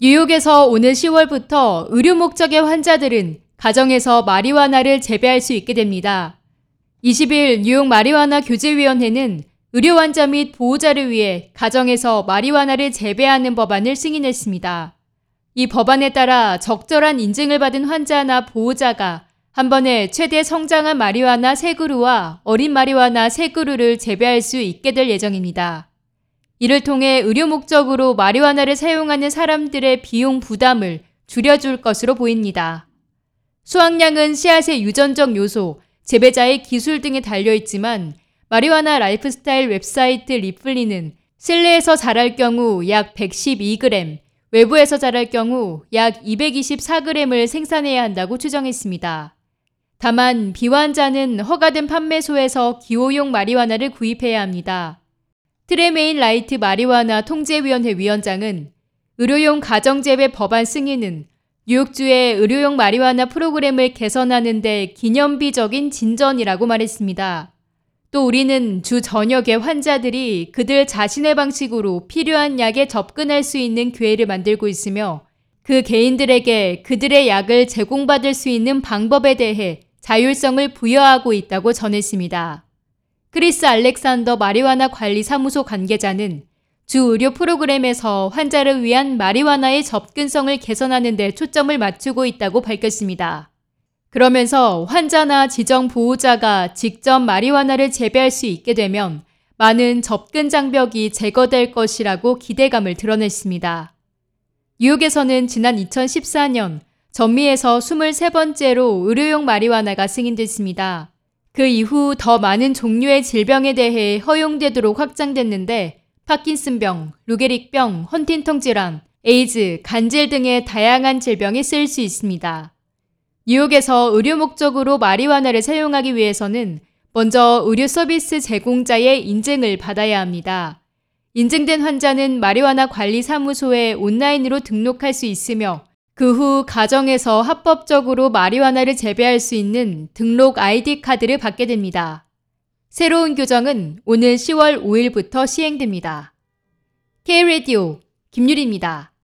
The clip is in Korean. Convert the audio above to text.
뉴욕에서 오늘 10월부터 의료 목적의 환자들은 가정에서 마리화나를 재배할 수 있게 됩니다. 20일 뉴욕 마리화나 교제위원회는 의료 환자 및 보호자를 위해 가정에서 마리화나를 재배하는 법안을 승인했습니다. 이 법안에 따라 적절한 인증을 받은 환자나 보호자가 한 번에 최대 성장한 마리화나 세 그루와 어린 마리화나 세 그루를 재배할 수 있게 될 예정입니다. 이를 통해 의료 목적으로 마리화나를 사용하는 사람들의 비용 부담을 줄여줄 것으로 보입니다. 수확량은 씨앗의 유전적 요소, 재배자의 기술 등에 달려있지만 마리화나 라이프스타일 웹사이트 리플리는 실내에서 자랄 경우 약 112g, 외부에서 자랄 경우 약 224g을 생산해야 한다고 추정했습니다. 다만 비환자는 허가된 판매소에서 기호용 마리화나를 구입해야 합니다. 트레메인 라이트 마리화나 통제위원회 위원장은 의료용 가정재배 법안 승인은 뉴욕주의 의료용 마리화나 프로그램을 개선하는 데 기념비적인 진전이라고 말했습니다. 또 우리는 주 전역의 환자들이 그들 자신의 방식으로 필요한 약에 접근할 수 있는 기회를 만들고 있으며 그 개인들에게 그들의 약을 제공받을 수 있는 방법에 대해 자율성을 부여하고 있다고 전했습니다. 크리스 알렉산더 마리화나 관리 사무소 관계자는 주 의료 프로그램에서 환자를 위한 마리화나의 접근성을 개선하는 데 초점을 맞추고 있다고 밝혔습니다. 그러면서 환자나 지정 보호자가 직접 마리화나를 재배할 수 있게 되면 많은 접근 장벽이 제거될 것이라고 기대감을 드러냈습니다. 뉴욕에서는 지난 2014년 전미에서 23번째로 의료용 마리화나가 승인됐습니다. 그 이후 더 많은 종류의 질병에 대해 허용되도록 확장됐는데 파킨슨병, 루게릭병, 헌팅턴 질환, 에이즈, 간질 등의 다양한 질병에 쓰일 수 있습니다. 뉴욕에서 의료 목적으로 마리화나를 사용하기 위해서는 먼저 의료 서비스 제공자의 인증을 받아야 합니다. 인증된 환자는 마리화나 관리 사무소에 온라인으로 등록할 수 있으며 그 후 가정에서 합법적으로 마리화나를 재배할 수 있는 등록 아이디 카드를 받게 됩니다. 새로운 규정은 오늘 10월 5일부터 시행됩니다. K-Radio 김유리입니다.